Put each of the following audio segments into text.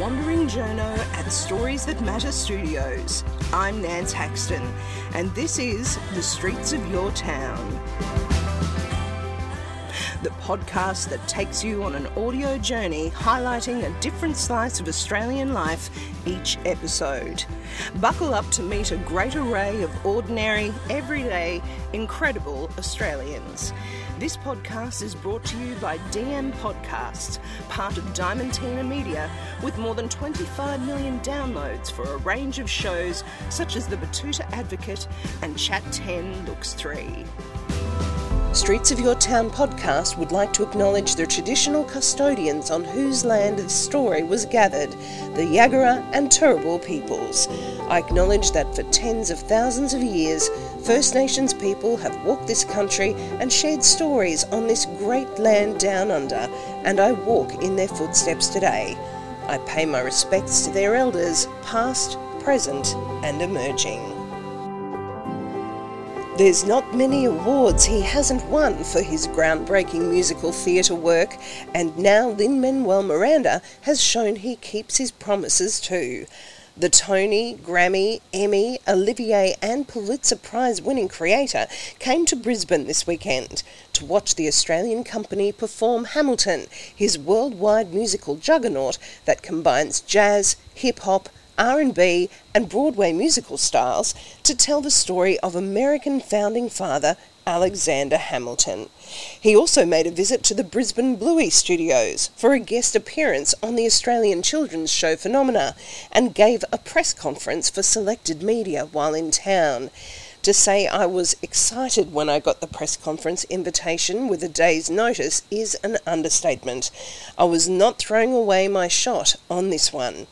Wandering Journo at Stories That Matter Studios. I'm Nance Haxton, and this is The Streets of Your Town. The podcast that takes you on an audio journey highlighting a different slice of Australian life each episode. Buckle up to meet a great array of ordinary, everyday, incredible Australians. This podcast is brought to you by DM Podcasts, part of Diamantina Media, with more than 25 million downloads for a range of shows such as The Betoota Advocate and Chat 10 Looks 3. Streets of Your Town podcast would like to acknowledge the traditional custodians on whose land this story was gathered, the Yagara and Turrbal peoples. I acknowledge that for tens of thousands of years, First Nations people have walked this country and shared stories on this great land down under, and I walk in their footsteps today. I pay my respects to their elders, past, present, and emerging. There's not many awards he hasn't won for his groundbreaking musical theatre work, and now Lin Manuel Miranda has shown he keeps his promises too. The Tony, Grammy, Emmy, Olivier, and Pulitzer Prize winning creator came to Brisbane this weekend to watch the Australian company perform Hamilton, his worldwide musical juggernaut that combines jazz, hip hop, R&B and Broadway musical styles to tell the story of American founding father Alexander Hamilton. He also made a visit to the Brisbane Bluey studios for a guest appearance on the Australian children's show Phenomena and gave a press conference for selected media while in town. To say I was excited when I got the press conference invitation with a day's notice is an understatement. I was not throwing away my shot on this one.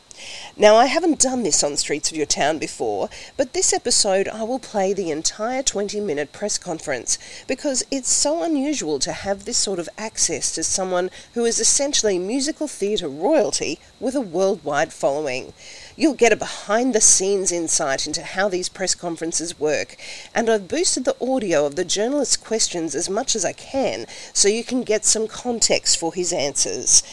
Now, I haven't done this on Streets of Your Town before, but this episode I will play the entire 20 minute press conference because it's so unusual to have this sort of access to someone who is essentially musical theatre royalty with a worldwide following. You'll get a behind the scenes insight into how these press conferences work, and I've boosted the audio of the journalist's questions as much as I can so you can get some context for his answers.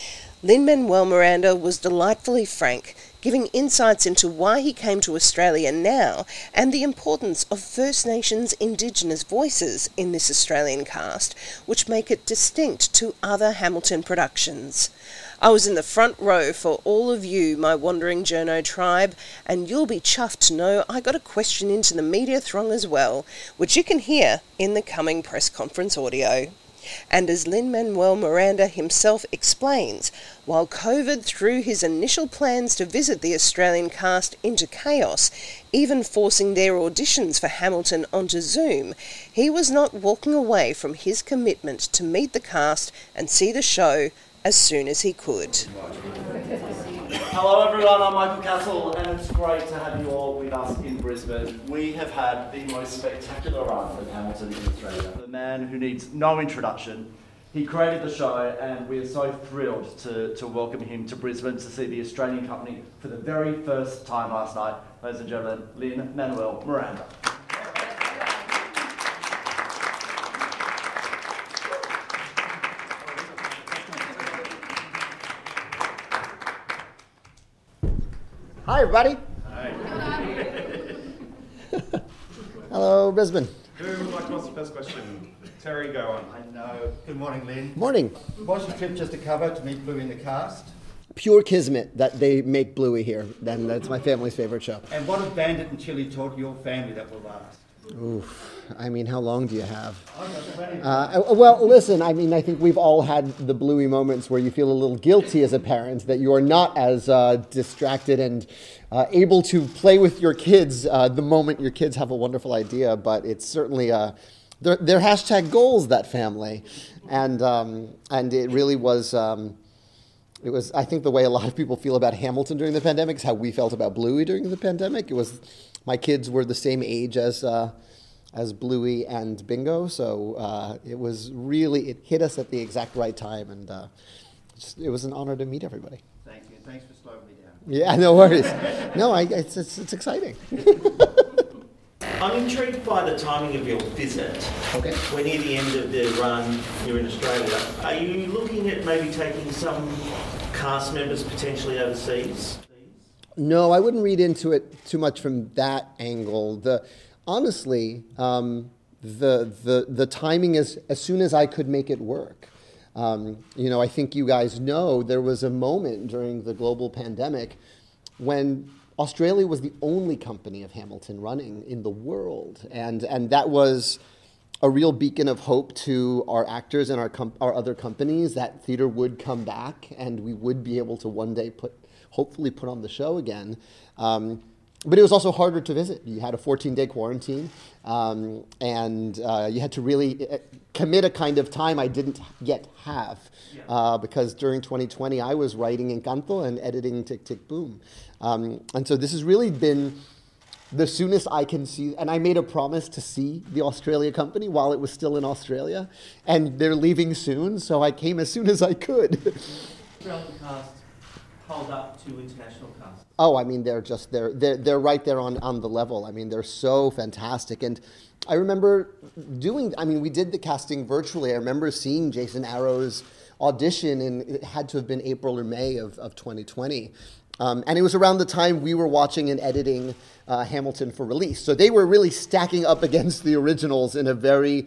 Lin Manuel Miranda was delightfully frank, giving insights into why he came to Australia now and the importance of First Nations Indigenous voices in this Australian cast, which make it distinct to other Hamilton productions. I was in the front row for all of you, my wandering journo tribe, and you'll be chuffed to know I got a question into the media throng as well, which you can hear in the coming press conference audio. And as Lin Manuel Miranda himself explains, while COVID threw his initial plans to visit the Australian cast into chaos, even forcing their auditions for Hamilton onto Zoom, he was not walking away from his commitment to meet the cast and see the show as soon as he could. Hello everyone, I'm Michael Cassel and it's great to have you all with us in Brisbane. We have had the most spectacular run of Hamilton in Australia. The man who needs no introduction. He created the show and we are so thrilled to, to welcome him to Brisbane to see the Australian company for the very first time last night. Ladies and gentlemen, Lin Manuel Miranda. Hi, everybody. Hello, Brisbane. Who would like to ask the first question? Terry, go on. I know. Good morning, Lin. Morning. Was your trip just a cover to meet Blue in the cast? Pure kismet that they make Bluey here. Then that's my family's favorite show. And what have Bandit and Chili taught your family that will last? Oof. I mean, how long do you have? Plenty. Uh, well, listen, I mean, I think we've all had the Bluey moments where you feel a little guilty as a parent that you are not as uh, distracted and uh, able to play with your kids uh, the moment your kids have a wonderful idea, but it's certainly. Uh, they're, they're hashtag goals, that family. And, um, and it really was. Um, it was, I think, the way a lot of people feel about Hamilton during the pandemic is how we felt about Bluey during the pandemic. It was, my kids were the same age as, uh, as Bluey and Bingo, so uh, it was really, it hit us at the exact right time, and uh, just, it was an honor to meet everybody. Thank you. Thanks for slowing me down. Yeah, no worries. No, I, it's, it's, it's exciting. I'm intrigued by the timing of your visit. Okay. We're near the end of the run here in Australia. Are you looking at maybe taking some cast members potentially overseas? No, I wouldn't read into it too much from that angle. The honestly, um, the the the timing is as soon as I could make it work. Um, you know, I think you guys know there was a moment during the global pandemic when Australia was the only company of Hamilton running in the world, and and that was a real beacon of hope to our actors and our com- our other companies that theater would come back and we would be able to one day put hopefully put on the show again. Um, but it was also harder to visit. You had a 14 day quarantine, um, and uh, you had to really uh, commit a kind of time I didn't yet have. Uh, because during 2020, I was writing Encanto and editing Tick Tick Boom. Um, and so this has really been the soonest I can see, and I made a promise to see the Australia company while it was still in Australia, and they're leaving soon, so I came as soon as I could. Hold up to international cast? Oh, I mean, they're just they're they're they're right there on on the level. I mean, they're so fantastic, and I remember doing. I mean, we did the casting virtually. I remember seeing Jason Arrow's audition, and it had to have been April or May of of 2020. Um, and it was around the time we were watching and editing uh, Hamilton for release. So they were really stacking up against the originals in a very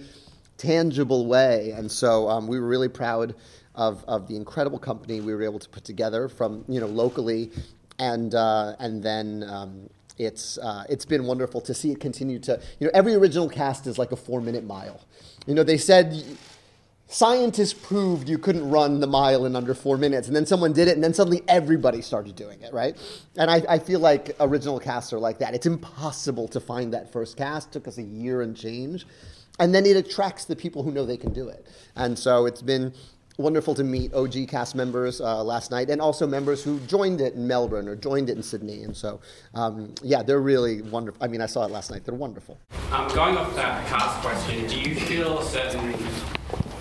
tangible way. And so um, we were really proud of, of the incredible company we were able to put together from, you know, locally. And, uh, and then um, it's, uh, it's been wonderful to see it continue to, you know, every original cast is like a four minute mile. You know, they said scientists proved you couldn't run the mile in under four minutes, and then someone did it, and then suddenly everybody started doing it, right? And I, I feel like original casts are like that. It's impossible to find that first cast. It took us a year and change, and then it attracts the people who know they can do it. And so it's been wonderful to meet OG cast members uh, last night, and also members who joined it in Melbourne or joined it in Sydney. And so, um, yeah, they're really wonderful. I mean, I saw it last night. They're wonderful. Um, going off that cast question, do you feel a certain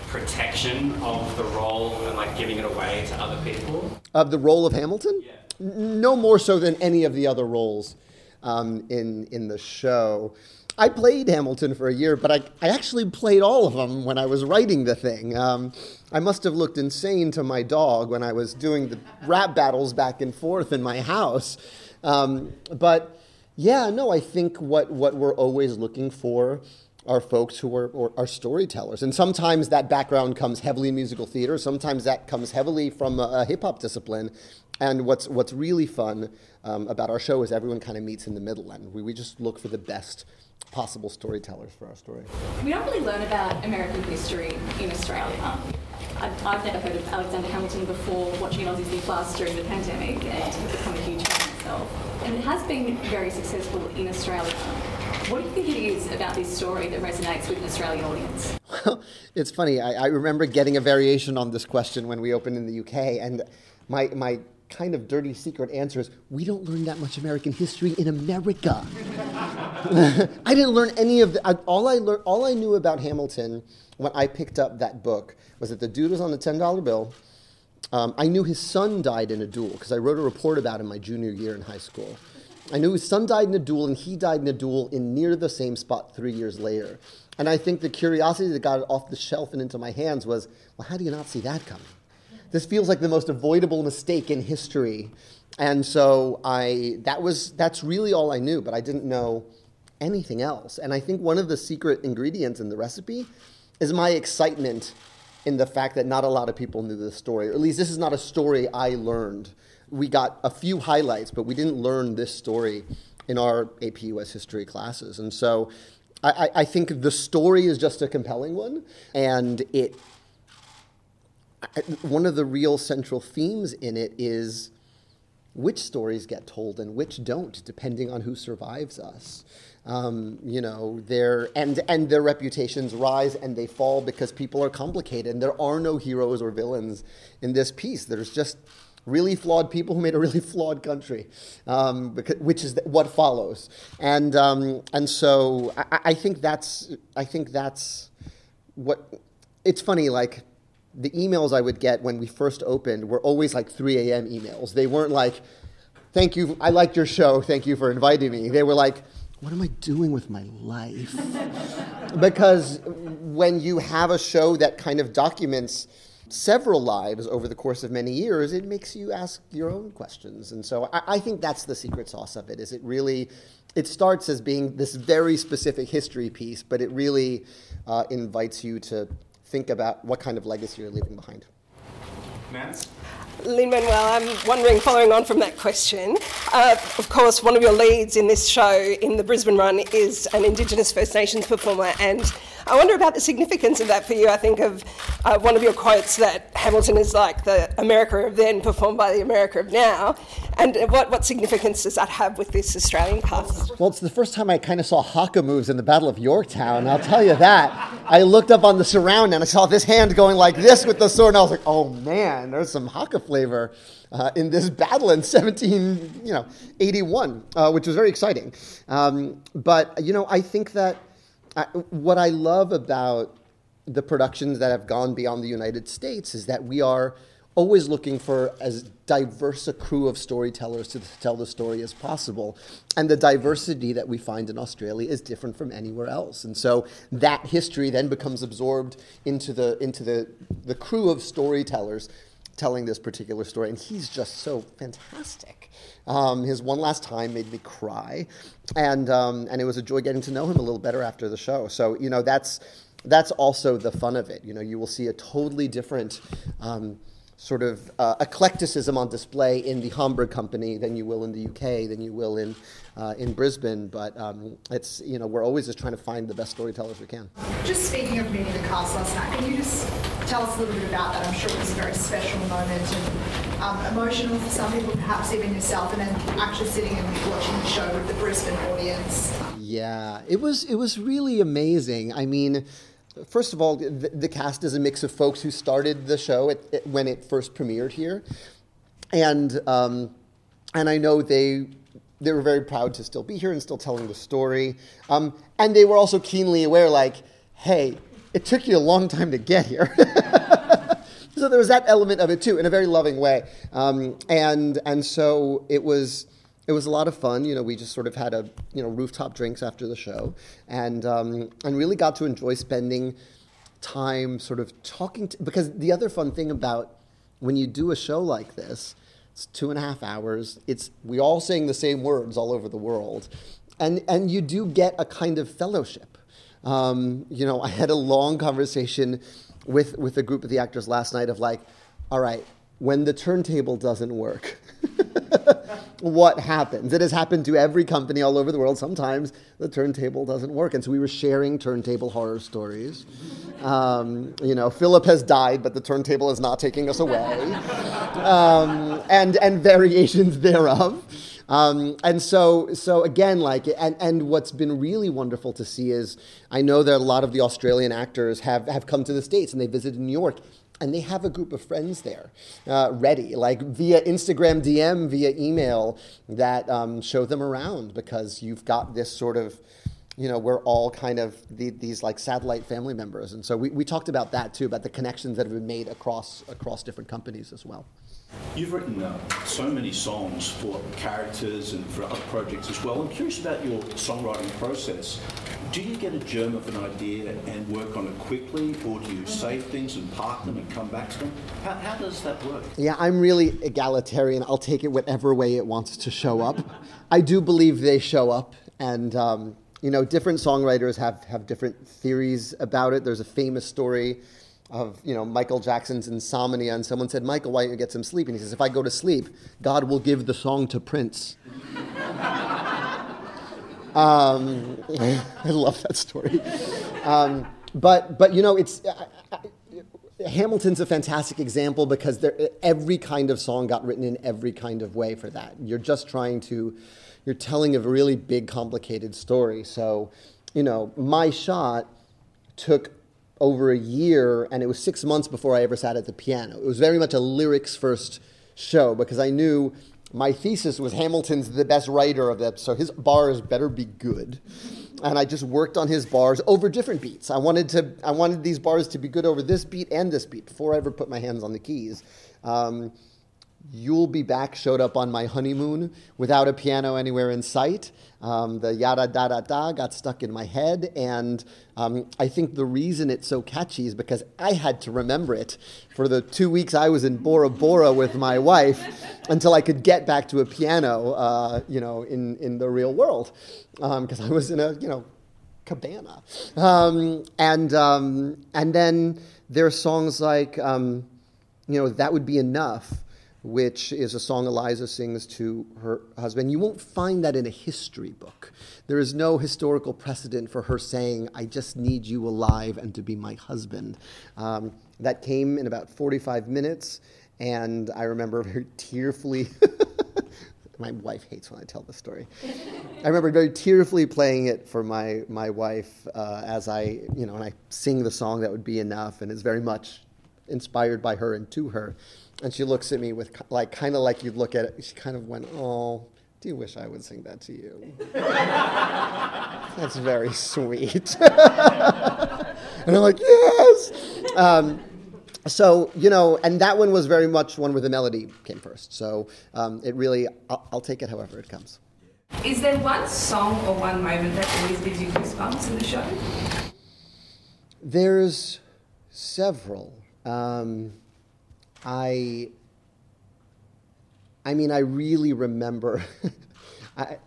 protection of the role and like giving it away to other people? Of the role of Hamilton? Yeah. No more so than any of the other roles um, in in the show. I played Hamilton for a year, but I, I actually played all of them when I was writing the thing. Um, I must have looked insane to my dog when I was doing the rap battles back and forth in my house. Um, but yeah, no, I think what, what we're always looking for are folks who are, are storytellers. And sometimes that background comes heavily in musical theater, sometimes that comes heavily from a, a hip hop discipline. And what's, what's really fun um, about our show is everyone kind of meets in the middle, and we, we just look for the best possible storytellers for our story. We don't really learn about American history in Australia. I've, I've never heard of Alexander Hamilton before watching on Disney Plus during the pandemic and become a huge fan myself. And it has been very successful in Australia. What do you think it is about this story that resonates with an Australian audience? Well, it's funny. I, I remember getting a variation on this question when we opened in the UK, and my, my kind of dirty secret answer is we don't learn that much American history in America. I didn't learn any of the, I, all I learned, all I knew about Hamilton when I picked up that book was that the dude was on a ten dollar bill. Um, I knew his son died in a duel because I wrote a report about him my junior year in high school. I knew his son died in a duel and he died in a duel in near the same spot three years later. And I think the curiosity that got it off the shelf and into my hands was, well, how do you not see that coming? This feels like the most avoidable mistake in history. And so I that was that's really all I knew, but I didn't know anything else. And I think one of the secret ingredients in the recipe is my excitement in the fact that not a lot of people knew this story, or at least this is not a story I learned. We got a few highlights, but we didn't learn this story in our AP US history classes. And so I, I think the story is just a compelling one, and it one of the real central themes in it is which stories get told and which don't, depending on who survives us. Um, you know, their and and their reputations rise and they fall because people are complicated. And there are no heroes or villains in this piece. There's just really flawed people who made a really flawed country, um, which is what follows. And um, and so I, I think that's I think that's what it's funny like the emails I would get when we first opened were always like 3 a.m. emails. They weren't like, thank you, I liked your show, thank you for inviting me. They were like, what am I doing with my life? because when you have a show that kind of documents several lives over the course of many years, it makes you ask your own questions. And so I, I think that's the secret sauce of it. Is it really? It starts as being this very specific history piece, but it really uh, invites you to think about what kind of legacy you're leaving behind. Nance? Lin Manuel, I'm wondering, following on from that question, uh, of course, one of your leads in this show in the Brisbane run is an Indigenous First Nations performer, and I wonder about the significance of that for you. I think of uh, one of your quotes that Hamilton is like the America of then performed by the America of now, and what, what significance does that have with this Australian cast? Well, it's the first time I kind of saw haka moves in the Battle of Yorktown. I'll tell you that. I looked up on the surround and I saw this hand going like this with the sword, and I was like, "Oh man, there's some haka flavor uh, in this battle in 17, you know, 81, uh, which was very exciting." Um, but you know, I think that What I love about the productions that have gone beyond the United States is that we are always looking for as diverse a crew of storytellers to tell the story as possible. And the diversity that we find in Australia is different from anywhere else. And so that history then becomes absorbed into the into the, the crew of storytellers telling this particular story. And he's just so fantastic. Um, his one last time made me cry. And um, and it was a joy getting to know him a little better after the show. So, you know, that's that's also the fun of it. You know, you will see a totally different um, sort of uh, eclecticism on display in the Hamburg company than you will in the UK, than you will in uh, in Brisbane. But um, it's you know we're always just trying to find the best storytellers we can. Just speaking of meeting the cast last night, can you just tell us a little bit about that? I'm sure it was a very special moment and um, emotional for some people, perhaps even yourself, and then actually sitting and watching the show with the Brisbane audience. Yeah, it was it was really amazing. I mean, first of all, the, the cast is a mix of folks who started the show at, at- when it first premiered here, and um, and I know they they were very proud to still be here and still telling the story, um, and they were also keenly aware, like, hey, it took you a long time to get here. so there was that element of it too, in a very loving way, um, and and so it was it was a lot of fun. You know, we just sort of had a you know rooftop drinks after the show, and um, and really got to enjoy spending time sort of talking to, because the other fun thing about when you do a show like this, it's two and a half hours. It's we all saying the same words all over the world, and and you do get a kind of fellowship. Um, you know, I had a long conversation with with a group of the actors last night of like, all right, when the turntable doesn't work. what happens. It has happened to every company all over the world. Sometimes the turntable doesn't work. And so we were sharing turntable horror stories. Um, you know, Philip has died, but the turntable is not taking us away. Um, and, and variations thereof. Um, and so, so again, like, and, and what's been really wonderful to see is I know that a lot of the Australian actors have, have come to the States and they visited New York and they have a group of friends there uh, ready, like via Instagram DM, via email, that um, show them around because you've got this sort of, you know, we're all kind of the, these like satellite family members, and so we, we talked about that too, about the connections that have been made across across different companies as well. You've written uh, so many songs for characters and for other projects as well. I'm curious about your songwriting process. Do you get a germ of an idea and work on it quickly, or do you save things and park them and come back to them? How, how does that work? Yeah, I'm really egalitarian. I'll take it whatever way it wants to show up. I do believe they show up, and um, you know, different songwriters have have different theories about it. There's a famous story of you know Michael Jackson's insomnia, and someone said, "Michael, why don't you get some sleep?" And he says, "If I go to sleep, God will give the song to Prince." Um, I love that story. Um, but but you know it's. I, I, Hamilton's a fantastic example because there, every kind of song got written in every kind of way for that. You're just trying to, you're telling a really big, complicated story. So, you know, my shot took over a year, and it was six months before I ever sat at the piano. It was very much a lyrics first show because I knew my thesis was Hamilton's the best writer of that, so his bars better be good. And I just worked on his bars over different beats. I wanted to, I wanted these bars to be good over this beat and this beat before I ever put my hands on the keys. Um, You'll Be Back showed up on my honeymoon without a piano anywhere in sight. Um, the yada da da da got stuck in my head, and um, I think the reason it's so catchy is because I had to remember it for the two weeks I was in Bora Bora with my wife until I could get back to a piano, uh, you know, in, in the real world, because I was in a, you know, cabana. Um, and, um, and then there are songs like, um, you know, That Would Be Enough, which is a song Eliza sings to her husband. You won't find that in a history book. There is no historical precedent for her saying, I just need you alive and to be my husband. Um, that came in about 45 minutes, and I remember very tearfully. my wife hates when I tell this story. I remember very tearfully playing it for my, my wife uh, as I, you know, and I sing the song that would be enough, and it's very much inspired by her and to her. And she looks at me with, like, kind of like you'd look at it. She kind of went, Oh, do you wish I would sing that to you? That's very sweet. and I'm like, Yes. Um, so you know, and that one was very much one where the melody came first. So um, it really, I'll, I'll, take it however it comes. Is there one song or one moment that always gives you goosebumps in the show? There's several. Um, I, I mean, I really remember. I, I,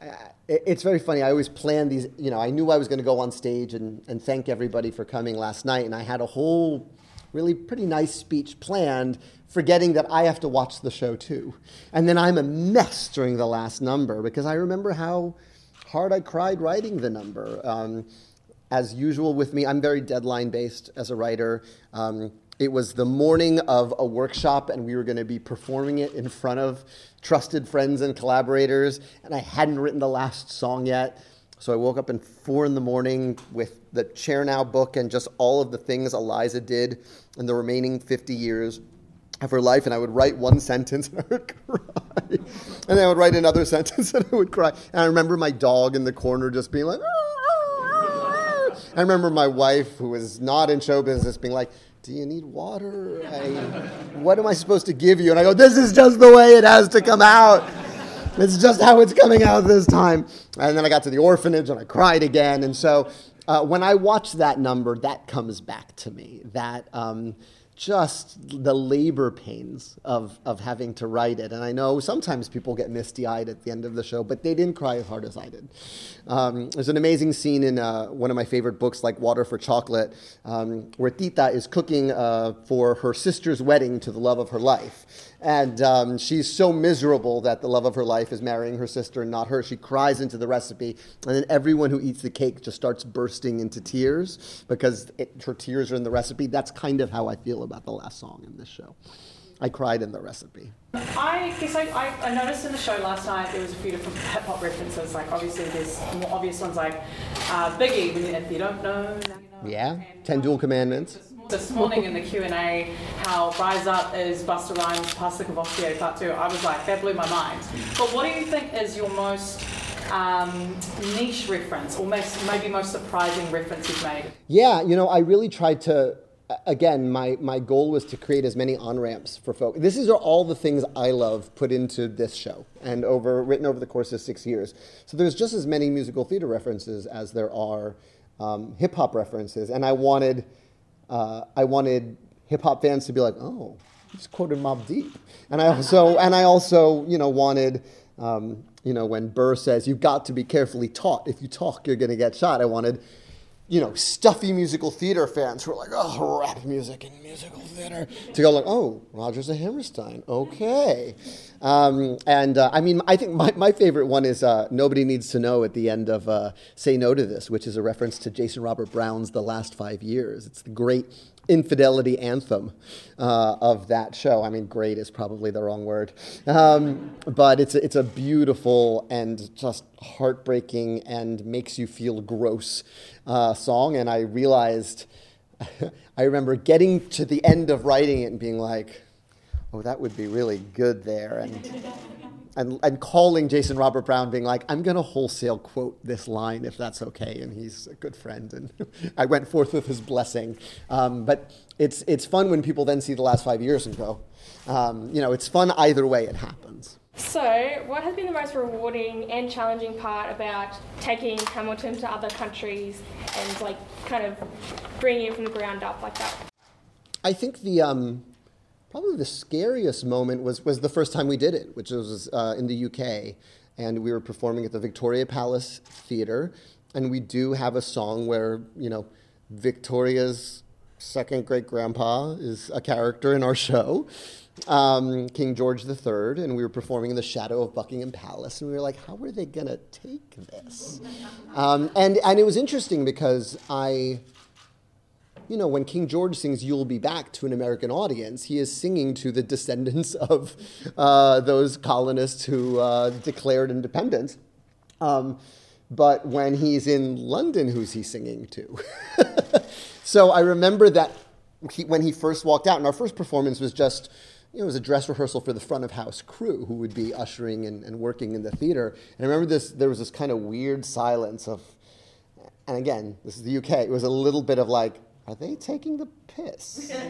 it's very funny. I always plan these. You know, I knew I was going to go on stage and, and thank everybody for coming last night, and I had a whole really pretty nice speech planned, forgetting that I have to watch the show too. And then I'm a mess during the last number because I remember how hard I cried writing the number. Um, as usual with me, I'm very deadline based as a writer. Um, it was the morning of a workshop, and we were going to be performing it in front of trusted friends and collaborators, and I hadn't written the last song yet. So I woke up at four in the morning with the Chernow book and just all of the things Eliza did in the remaining 50 years of her life, and I would write one sentence and I would cry. And then I would write another sentence and I would cry. And I remember my dog in the corner just being like, ah, ah, ah. I remember my wife, who was not in show business, being like, do you need water? I, what am I supposed to give you? And I go, this is just the way it has to come out. It's just how it's coming out this time. And then I got to the orphanage and I cried again. And so uh, when I watch that number, that comes back to me. That um, just the labor pains of, of having to write it. And I know sometimes people get misty eyed at the end of the show, but they didn't cry as hard as I did. Um, there's an amazing scene in uh, one of my favorite books, like Water for Chocolate, um, where Tita is cooking uh, for her sister's wedding to the love of her life. And um, she's so miserable that the love of her life is marrying her sister and not her. She cries into the recipe, and then everyone who eats the cake just starts bursting into tears because it, her tears are in the recipe. That's kind of how I feel about the last song in this show. I cried in the recipe. I guess I, I, I, noticed in the show last night there was a few different hip hop references. Like obviously there's more obvious ones like uh, Biggie, if you don't know, now you know. Yeah, Ten Duel Commandments this morning in the Q&A how Rise Up is Busta Rhymes Pass the Courvoisier Part 2. I was like, that blew my mind. But what do you think is your most um, niche reference or most, maybe most surprising reference you've made? Yeah, you know, I really tried to again, my, my goal was to create as many on ramps for folks. This is all the things I love put into this show and over written over the course of six years. So there's just as many musical theater references as there are um, hip hop references, and I wanted uh, I wanted hip hop fans to be like, oh, he's quoted Mobb Deep, and I also and I also you know wanted. Um, you know, when Burr says, you've got to be carefully taught. If you talk, you're going to get shot. I wanted you know, stuffy musical theater fans who are like, oh, rap music and musical theater, to go like, oh, Rodgers and Hammerstein, okay. Um, and uh, I mean, I think my, my favorite one is uh, Nobody Needs to Know at the end of uh, Say No to This, which is a reference to Jason Robert Brown's The Last Five Years. It's the great infidelity anthem uh, of that show. I mean, great is probably the wrong word, um, but it's a, it's a beautiful and just heartbreaking and makes you feel gross uh, song. And I realized, I remember getting to the end of writing it and being like, oh, that would be really good there. And and, and calling Jason Robert Brown, being like, I'm going to wholesale quote this line if that's okay. And he's a good friend. And I went forth with his blessing. Um, but it's, it's fun when people then see the last five years and go, um, you know, it's fun either way it happens. So, what has been the most rewarding and challenging part about taking Hamilton to other countries and like kind of bringing it from the ground up like that? I think the um, probably the scariest moment was was the first time we did it, which was uh, in the UK, and we were performing at the Victoria Palace Theatre, and we do have a song where you know Victoria's second great grandpa is a character in our show. Um, King George III, and we were performing in the shadow of Buckingham Palace, and we were like, "How are they gonna take this?" Um, and and it was interesting because I, you know, when King George sings "You'll Be Back" to an American audience, he is singing to the descendants of uh, those colonists who uh, declared independence. Um, but when he's in London, who's he singing to? so I remember that he, when he first walked out, and our first performance was just, you know, it was a dress rehearsal for the front of house crew who would be ushering and, and working in the theater. And I remember this, there was this kind of weird silence of, and again, this is the UK, it was a little bit of like, are they taking the piss?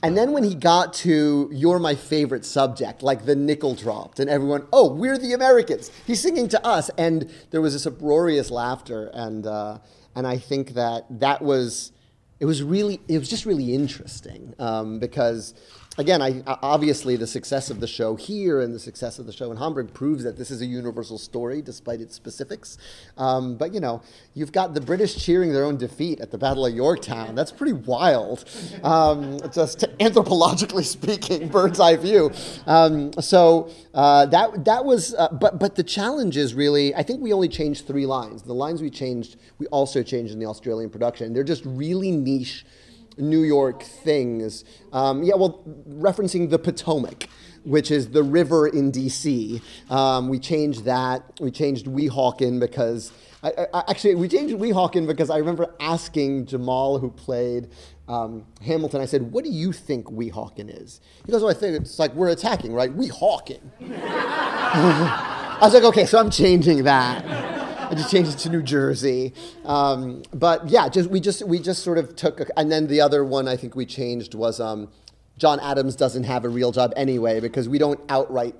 And then when he got to You're My Favorite Subject, like the nickel dropped, and everyone, oh, we're the Americans. He's singing to us. And there was this uproarious laughter. And, uh, and I think that that was, it was really, it was just really interesting um, because, again, I, obviously the success of the show here and the success of the show in Hamburg proves that this is a universal story despite its specifics. Um, but, you know, you've got the British cheering their own defeat at the Battle of Yorktown. That's pretty wild, um, just anthropologically speaking, bird's eye view. Um, so uh, that, that was, uh, but, but the challenge is really, I think we only changed three lines. The lines we changed, we also changed in the Australian production. They're just really niche New York things. Um, yeah, well, referencing the Potomac, which is the river in D.C. Um, we changed that. We changed Weehawken because. I, I, actually, we changed Weehawken because I remember asking Jamal, who played um, Hamilton, I said, What do you think Weehawken is? He goes, Oh, I think it's like we're attacking, right? Weehawken. I was like, Okay, so I'm changing that. I just changed it to New Jersey. Um, but yeah, just we just we just sort of took, a, and then the other one I think we changed was um, John Adams doesn't have a real job anyway because we don't outright.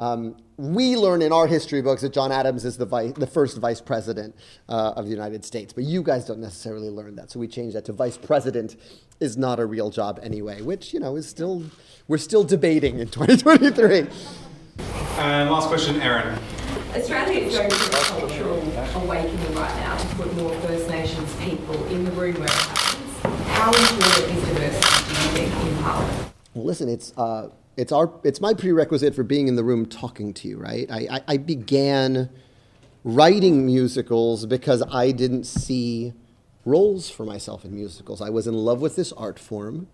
Um, we learn in our history books that John Adams is the, vice, the first vice president uh, of the United States, but you guys don't necessarily learn that. So we changed that to vice president is not a real job anyway, which you know is still we're still debating in 2023. And last question, Erin. Australia is going through a cultural awakening right now to put more First Nations people in the room where it happens. How important is diversity, do you think, in Parliament? Well, listen, it's uh, it's our it's my prerequisite for being in the room talking to you, right? I, I, I began writing musicals because I didn't see roles for myself in musicals. I was in love with this art form.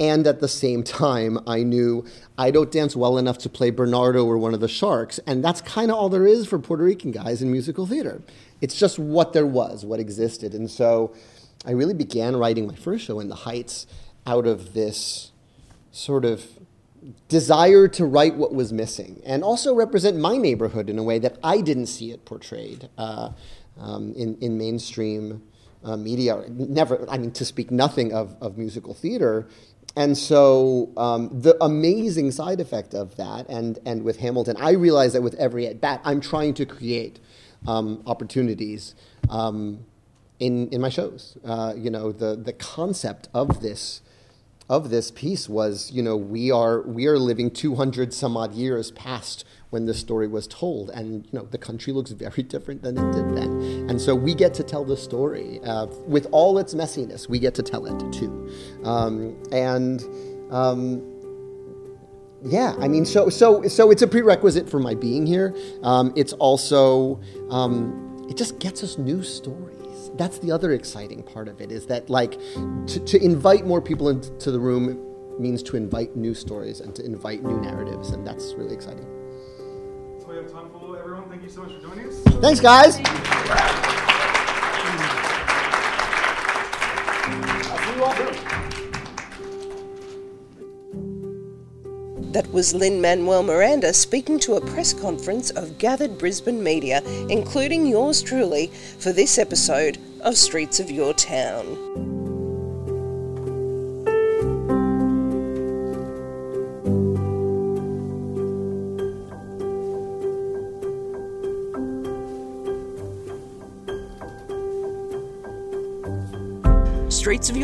And at the same time, I knew I don't dance well enough to play Bernardo or one of the sharks. And that's kind of all there is for Puerto Rican guys in musical theater. It's just what there was, what existed. And so I really began writing my first show in the Heights out of this sort of desire to write what was missing and also represent my neighborhood in a way that I didn't see it portrayed uh, um, in, in mainstream uh, media. Never, I mean, to speak nothing of, of musical theater. And so um, the amazing side effect of that, and, and with Hamilton, I realize that with every at bat, I'm trying to create um, opportunities um, in, in my shows. Uh, you know, the, the concept of this of this piece was, you know, we are we are living 200 some odd years past when this story was told, and you know, the country looks very different than it did then, and so we get to tell the story uh, with all its messiness. We get to tell it too, um, and. Um, yeah, I mean, so so so it's a prerequisite for my being here. Um, it's also um, it just gets us new stories that's the other exciting part of it is that like to, to invite more people into the room means to invite new stories and to invite new narratives and that's really exciting So we have time for everyone. Thank you so much for joining us. thanks guys That was Lin Manuel Miranda speaking to a press conference of gathered Brisbane media, including yours truly, for this episode of Streets of Your Town.